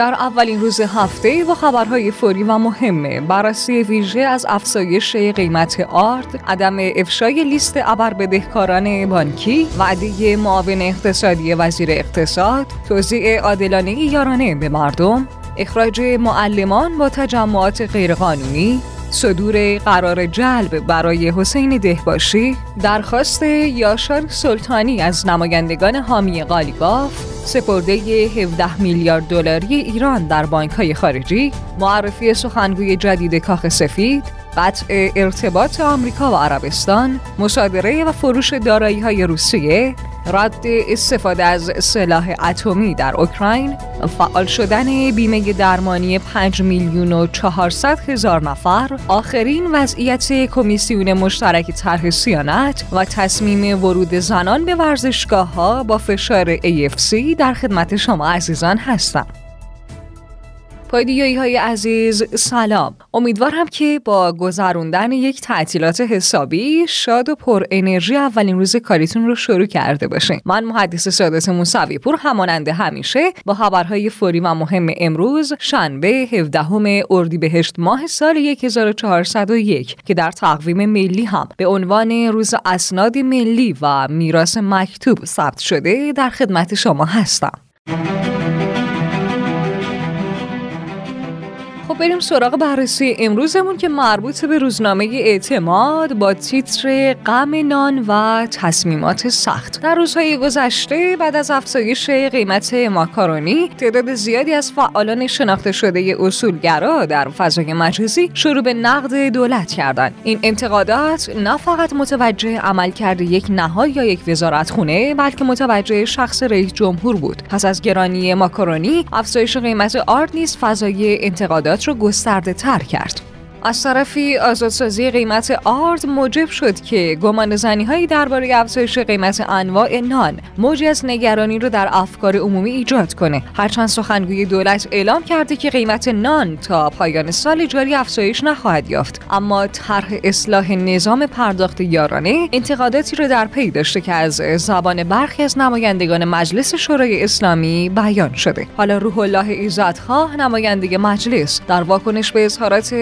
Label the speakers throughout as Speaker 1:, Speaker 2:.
Speaker 1: در اولین روز هفته با خبرهای فوری و مهمه. بررسی ویژه از افزایش قیمت آرد عدم افشای لیست ابر بدهکاران بانکی وعده معاون اقتصادی وزیر اقتصاد توزیع عادلانه یارانه به مردم اخراج معلمان با تجمعات غیرقانونی صدور قرار جلب برای حسین دهباشی درخواست یاشار سلطانی از نمایندگان حامی قالیباف سپرده 17 میلیارد دلاری ایران در بانک های خارجی معرفی سخنگوی جدید کاخ سفید قطع ارتباط آمریکا و عربستان مصادره و فروش دارایی های روسیه رد استفاده از سلاح اتمی در اوکراین فعال شدن بیمه درمانی 5 میلیون و 400 هزار نفر آخرین وضعیت کمیسیون مشترک طرح سیانت و تصمیم ورود زنان به ورزشگاه ها با فشار AFC در خدمت شما عزیزان هستم. پایدیایی های عزیز سلام. امیدوارم که با گذروندن یک تعطیلات حسابی شاد و پر انرژی اولین روز کاریتون رو شروع کرده باشین. من محدث سادات موسوی پور همانند همیشه با خبرهای فوری و مهم امروز شنبه 17 اردیبهشت ماه سال 1401 که در تقویم ملی هم به عنوان روز اسناد ملی و میراث مکتوب ثبت شده در خدمت شما هستم. بریم سراغ بررسی امروزمون که مربوط به روزنامه اعتماد با تیتر غم نان و تصمیمات سخت. در روزهای گذشته بعد از افزایش قیمت ماکارونی تعداد زیادی از فعالان شناخته شده اصولگرا در فضای مجازی شروع به نقد دولت کردند. این انتقادات نه فقط متوجه عملکرد یک نهاد یا یک وزارت خونه بلکه متوجه شخص رئیس جمهور بود. پس از گرانی ماکارونی افزایش قیمت آرد نیز فضای انتقادات رو گسترده تر کرد. از طرفی آزادسازی قیمت آرد موجب شد که گمان زنی هایی درباره افزایش قیمت انواع نان موجی از نگرانی رو در افکار عمومی ایجاد کنه. هرچند سخنگوی دولت اعلام کرده که قیمت نان تا پایان سال جاری افزایش نخواهد یافت. اما طرح اصلاح نظام پرداخت یارانه انتقاداتی رو در پی داشته که از زبان برخی از نمایندگان مجلس شورای اسلامی بیان شده. حالا روح الله ایزدخواه نماینده مجلس در واکنش به اظهارات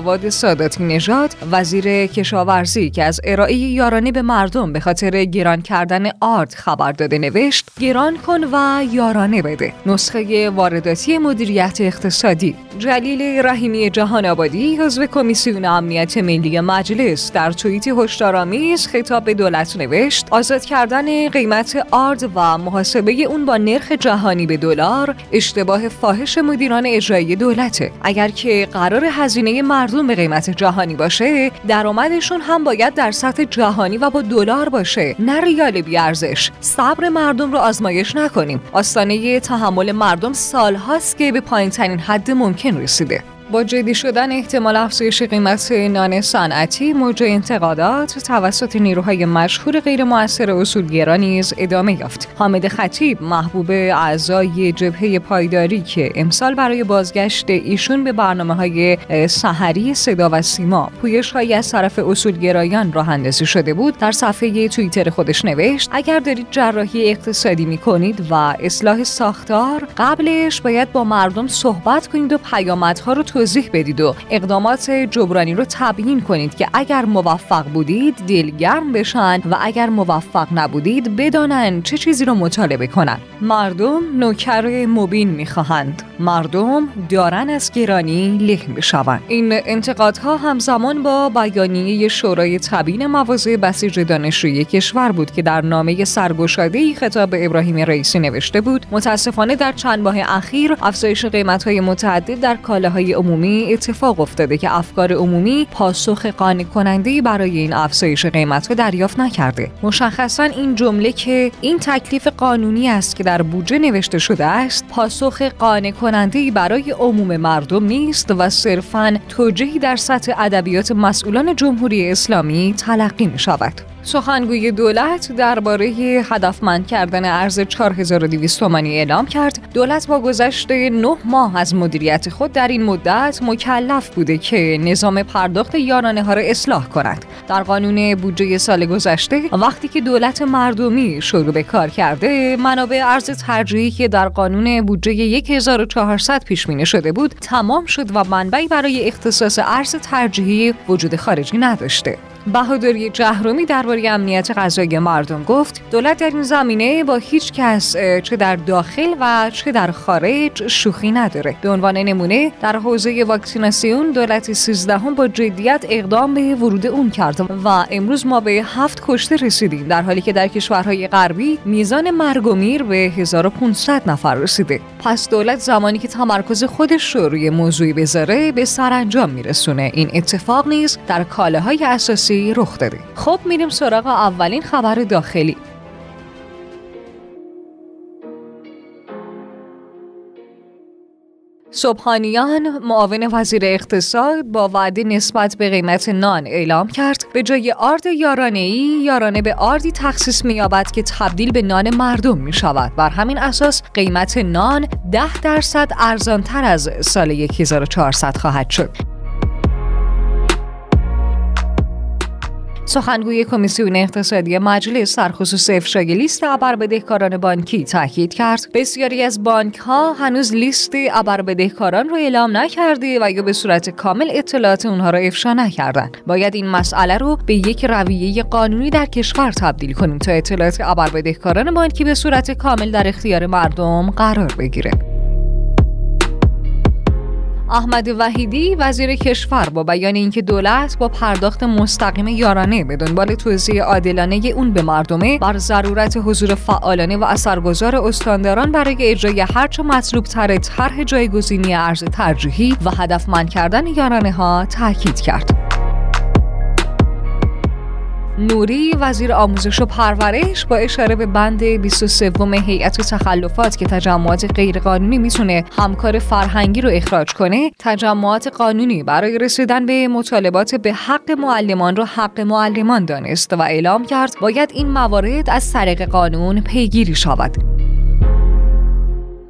Speaker 1: جواد ساداتی نژاد وزیر کشاورزی که از ارائه یارانه به مردم به خاطر گران کردن آرد خبر داده نوشت گران کن و یارانه بده. نسخه وارداتی مدیریت اقتصادی. جلیل رحیمی جهان آبادی حزب کمیسیون امنیت ملی مجلس در توییتی هشدارآمیز خطاب به دولت نوشت آزاد کردن قیمت آرد و محاسبه اون با نرخ جهانی به دلار اشتباه فاحش مدیران اجرایی دولته. اگر که قرار هزینه مردم به قیمت جهانی باشه درآمدشون هم باید در سطح جهانی و با دلار باشه. نه ریال بیارزش صبر مردم رو آزمایش نکنیم. آستانه تحمل مردم سالهاست که به پایین ترین حد ممکن رسیده. با جدی شدن احتمال افزایش قیمت نان صنعتی موج انتقادات توسط نیروهای مشهور غیر موثر اصولگرا نیز ادامه یافت. حامد خطیب محبوب اعضای جبهه پایداری که امسال برای بازگشت ایشون به برنامه های سحری صدا و سیما پویش های از طرف اصولگرایان راه اندازی شده بود در صفحه توییتر خودش نوشت اگر دارید جراحی اقتصادی می کنید و اصلاح ساختار قبلش باید با مردم صحبت کنید و پیامدها رو توضیح بدید و اقدامات جبرانی رو تبیین کنید که اگر موفق بودید دلگرم بشن و اگر موفق نبودید بدانن چه چیزی رو مطالبه کنن. مردم نوکر مبین می‌خواهند. مردم دارن از گرانی له بشوند این انتقادها همزمان با بیانیه شورای تبیین مواضع بسیج دانشجویی کشور بود که در نامه سرگشاده خطاب به ابراهیم رئیسی نوشته بود. متاسفانه در چند ماه اخیر افزایش قیمت‌های متعدد در کالاهای عمومی اتفاق افتاده که افکار عمومی پاسخ قانع کننده برای این افزایش قیمت رو دریافت نکرده. مشخصا این جمله که این تکلیف قانونی است که در بودجه نوشته شده است پاسخ قانع کننده برای عموم مردم نیست و صرفا توجهی در سطح ادبیات مسئولان جمهوری اسلامی تلقی می شود سخنگوی دولت درباره هدفمند کردن ارز 4200 تومانی اعلام کرد. دولت با گذشت 9 ماه از مدیریت خود در این مدت مکلف بوده که نظام پرداخت یارانه ها را اصلاح کند. در قانون بودجه سال گذشته وقتی که دولت مردمی شروع به کار کرده منابع ارز ترجیحی که در قانون بودجه 1400 پیش بینی شده بود تمام شد و منبعی برای اختصاص ارز ترجیحی وجود خارجی نداشته. بهادری جهرومی درباره امنیت غذایی مردم گفت دولت در این زمینه با هیچ کس چه در داخل و چه در خارج شوخی نداره. به عنوان نمونه در حوزه واکسیناسیون دولت 13 هم با جدیت اقدام به ورود اون کرد و امروز ما به هفت کشته رسیدیم در حالی که در کشورهای غربی میزان مرگ و میر به 1500 نفر رسیده. پس دولت زمانی که تمرکز خودش رو روی موضوعی بذاره به سرانجام میرسونه. این اتفاق نیز در کالاهای اساسی رخ داده خب میریم سراغ اولین خبر داخلی. صبحانیان معاون وزیر اقتصاد با وعده نسبت به قیمت نان اعلام کرد. به جای آرد یارانه ای یارانه به آردی تخصیص مییابد که تبدیل به نان مردم می شود بر همین اساس قیمت نان ده درصد ارزان تر از سال 1400 خواهد شد. سخنگوی کمیسیون اقتصادی مجلس در خصوص افشای لیست ابربدهکاران بانکی تاکید کرد بسیاری از بانک ها هنوز لیست ابربدهکاران را اعلام نکرده و یا به صورت کامل اطلاعات اونها را افشا نکردن باید این مسئله رو به یک رویه قانونی در کشور تبدیل کنیم تا اطلاعات ابربدهکاران بانکی به صورت کامل در اختیار مردم قرار بگیره احمد وحیدی وزیر کشور با بیان اینکه دولت با پرداخت مستقیم یارانه به دنبال توزیع عادلانه اون به مردمه بر ضرورت حضور فعالانه و اثرگذار استانداران برای اجرای هرچه مطلوب تر طرح جایگزینی ارز ترجیحی و هدفمند کردن یارانه ها تاکید کرد. نوری وزیر آموزش و پرورش با اشاره به بند 23 هیئت تخلفات که تجمعات غیرقانونی می‌تونه همکار فرهنگی رو اخراج کنه تجمعات قانونی برای رسیدن به مطالبات به حق معلمان رو حق معلمان دانست و اعلام کرد باید این موارد از طریق قانون پیگیری شود.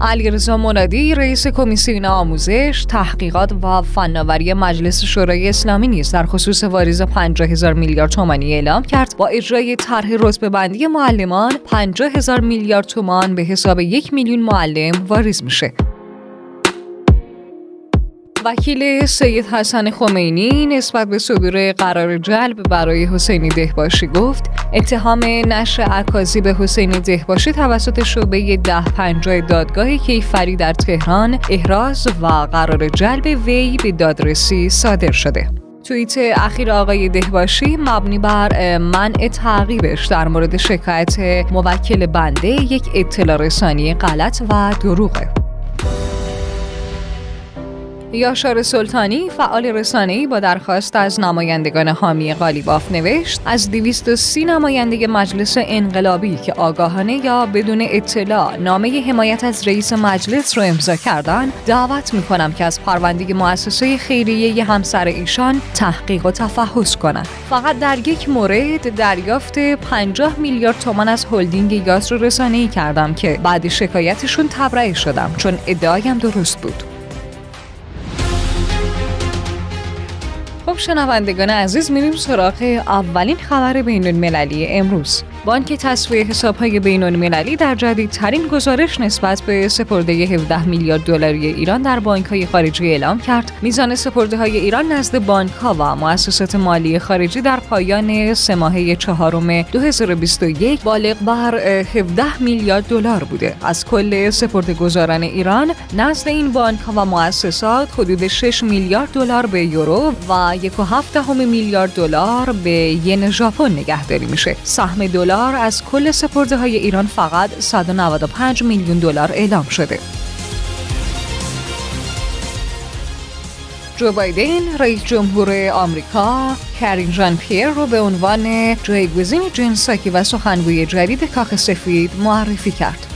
Speaker 1: علیرضا منادی رئیس کمیسیون آموزش، تحقیقات و فناوری مجلس شورای اسلامی نیز در خصوص واریز 50 هزار میلیارد تومانی اعلام کرد. با اجرای طرح رتبه بندی معلمان 50 هزار میلیارد تومان به حساب یک میلیون معلم واریز میشه. وکیل سید حسن خمینی نسبت به صدور قرار جلب برای حسینی دهباشی گفت اتهام نشر عکازی به حسینی دهباشی توسط شعبه ده پنجاه دادگاه کیفری در تهران احراز و قرار جلب وی به دادرسی صادر شده. توییت اخیر آقای دهباشی مبنی بر منع تعقیبش در مورد شکایت موکل بنده یک اطلاع رسانی غلط و دروغه. یاشار سلطانی فعال رسانه‌ای با درخواست از نمایندگان حامی قالیباف نوشت از 230 نماینده مجلس انقلابی که آگاهانه یا بدون اطلاع نامه حمایت از رئیس مجلس رو امضا کردن دعوت می‌کنم که از پرونده مؤسسه خیریه همسر ایشان تحقیق و تفحص کنند. فقط در یک مورد دریافت 50 میلیارد تومان از هلدینگ یاس رو رسانه‌ای کردم که بعد شکایتشون تبرئه شدم چون ادعایم درست بود. خب شنوندگان عزیز میریم سراغ اولین خبر بین المللی امروز. بانک تصفیه حسابهای بین المللی در جدیدترین گزارش نسبت به سپرده 17 میلیارد دلاری ایران در بانک های خارجی اعلام کرد. میزان سپرده های ایران نزد بانک ها و مؤسسات مالی خارجی در پایان سه ماهه چهارم 2021 بالغ بر 17 میلیارد دلار بوده. از کل سپرده گذاران ایران نزد این بانک ها و مؤسسات حدود 6 میلیارد دلار به یورو و 1.7 میلیارد دلار به ین ژاپن نگهداری میشه. سهم دلار از کل سپرده های ایران فقط 195 میلیون دلار اعلام شده. جو بایدن رئیس جمهور آمریکا کرین جان پیر رو به عنوان جایگزین جنساکی و سخنگوی جدید کاخ سفید معرفی کرد.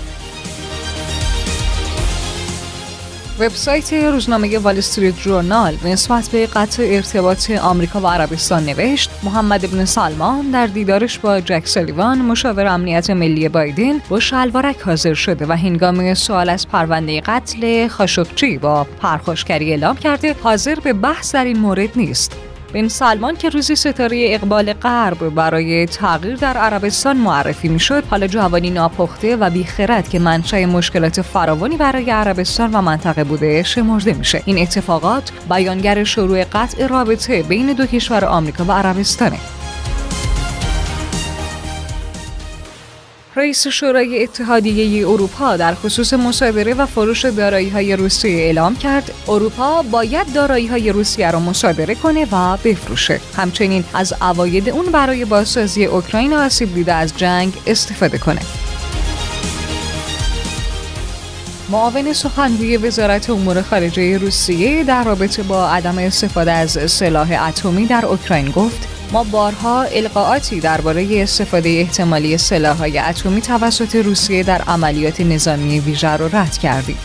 Speaker 1: وبسایت روزنامه وال استریت جورنال نسبت به قطع ارتباط آمریکا و عربستان نوشت محمد ابن سلمان در دیدارش با جک سلیوان مشاور امنیت ملی بایدن با شلوارک حاضر شده و هنگام سوال از پرونده قتل خاشقچی با پرخاشگری اعلام کرده حاضر به بحث در این مورد نیست. بن سلمان که روزی ستاره اقبال غرب برای تغییر در عربستان معرفی می‌شد حالا جوانی ناپخته و بیخرد که منشأ مشکلات فراوانی برای عربستان و منطقه بوده شمرده میشه. این اتفاقات بیانگر شروع قطع رابطه بین دو کشور آمریکا و عربستانه. رئیس شورای اتحادیه اروپا در خصوص مصادره و فروش دارایی های روسیه اعلام کرد. اروپا باید دارایی های روسیه را مصادره کنه و بفروشه. همچنین از اواید اون برای بازسازی اوکراین آسیب دیده از جنگ استفاده کنه. معاون سخنگوی وزارت امور خارجه روسیه در رابطه با عدم استفاده از سلاح اتمی در اوکراین گفت ما بارها القاعاتی درباره استفاده احتمالی سلاح‌های اتمی توسط روسیه در عملیات نظامی ویژه را رد کردیم.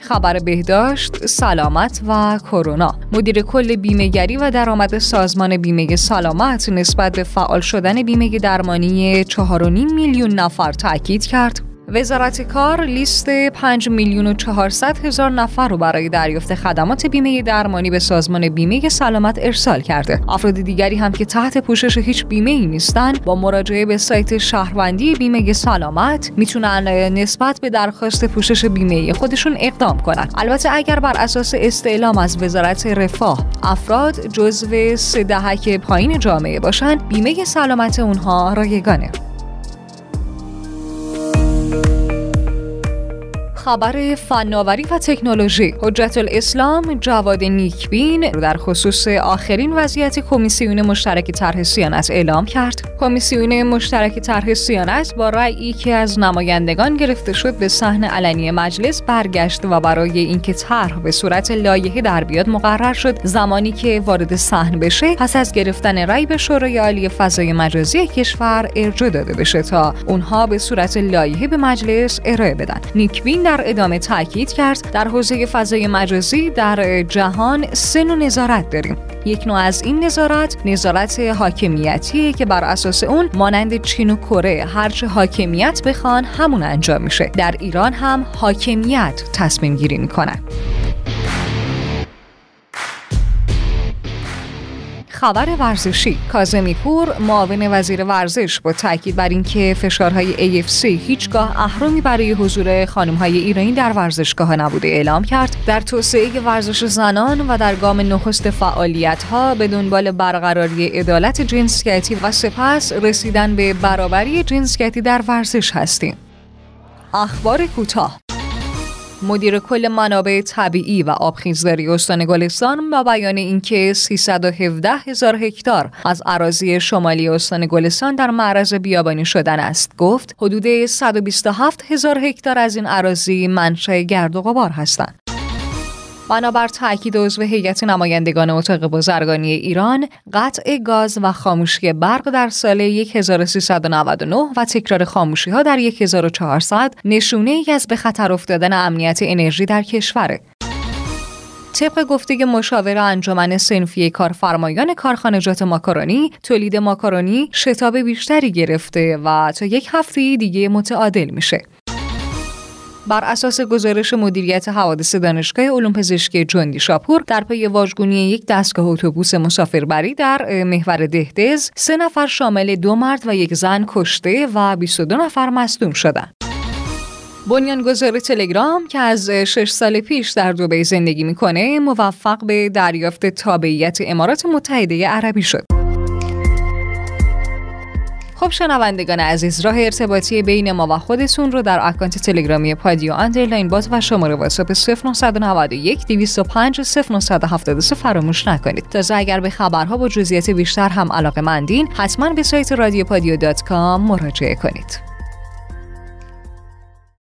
Speaker 1: خبر بهداشت، سلامت و کرونا. مدیر کل بیمهگری و درآمد سازمان بیمه سلامت نسبت به فعال شدن بیمه درمانی 4.5 میلیون نفر تاکید کرد وزارت کار لیست 5 میلیون و 400 هزار نفر رو برای دریافت خدمات بیمه درمانی به سازمان بیمه سلامت ارسال کرده. افراد دیگری هم که تحت پوشش هیچ بیمه ای نیستن با مراجعه به سایت شهروندی بیمه سلامت می‌تونن نسبت به درخواست پوشش بیمه خودشون اقدام کنن. البته اگر بر اساس استعلام از وزارت رفاه افراد جزو سه دهک پایین جامعه باشن بیمه سلامت اونها رایگانه. خبر فناوری و تکنولوژی. حجت الاسلام جواد نیکبین در خصوص آخرین وضعیت کمیسیون مشترک طرح سیانت اعلام کرد. کمیسیون مشترک طرح سیانت با رأیی که از نمایندگان گرفته شد به صحن علنی مجلس برگشت و برای اینکه طرح به صورت لایحه در بیاد مقرر شد. زمانی که وارد صحن بشه پس از گرفتن رأی به شورای عالی فضای مجازی کشور ارجاع داده بشه تا اونها به صورت لایحه به مجلس ارائه بدن. نیکبین در ادامه تاکید کرد در حوزه فضای مجازی در جهان سه نوع نظارت داریم. یک نوع از این نظارت نظارت حاکمیتی که بر اساس اون مانند چین و کره هرچه حاکمیت بخوان همون انجام میشه. در ایران هم حاکمیت تصمیم گیری می‌کنن. خبر ورزشی. کازمی پور معاون وزیر ورزش با تاکید بر اینکه فشارهای AFC هیچگاه اهرامی برای حضور خانمهای ایرانی در ورزشگاه نبوده اعلام کرد. در توسعه ورزش زنان و در گام نخست فعالیت ها به دنبال برقراری عدالت جنسیتی و سپس رسیدن به برابری جنسیتی در ورزش هستیم. اخبار کوتاه. مدیر کل منابع طبیعی و آبخیزداری استان گلستان با بیان اینکه 317 هزار هکتار از اراضی شمالی استان گلستان در معرض بیابانی شدن است. گفت حدود 127 هزار هکتار از این اراضی منشأ گرد و غبار هستند. بنابر تاکید عضو هیئت نمایندگان اتاق بازرگانی ایران قطع گاز و خاموشی برق در سال 1399 و تکرار خاموشی ها در 1400 نشونه ای از به خطر افتادن امنیت انرژی در کشوره طبق گفته مشاور انجمن سنفی کارفرمایان کارخانجات ماکارونی تولید ماکارونی شتاب بیشتری گرفته و تا یک هفته دیگه متعادل میشه. بر اساس گزارش مدیریت حوادث دانشگاه علوم پزشکی جندی شاپور در پی واژگونی یک دستگاه اتوبوس مسافربری در محور دهدز سه نفر شامل دو مرد و یک زن کشته و 22 نفر مصدوم شدند. بنیانگذار تلگرام که از شش سال پیش در دبی زندگی می‌کنه موفق به دریافت تابعیت امارات متحده عربی شد. خب شنوندگان عزیز راه ارتباطی بین ما و خودتون رو در اکانت تلگرامی پادیو underline باز و شماره واتساپ 0991 205 0973 فراموش نکنید. تازه اگر به خبرها با جزئیات بیشتر هم علاقه مندین حتما به سایت رادیو پادیو dot com مراجعه کنید.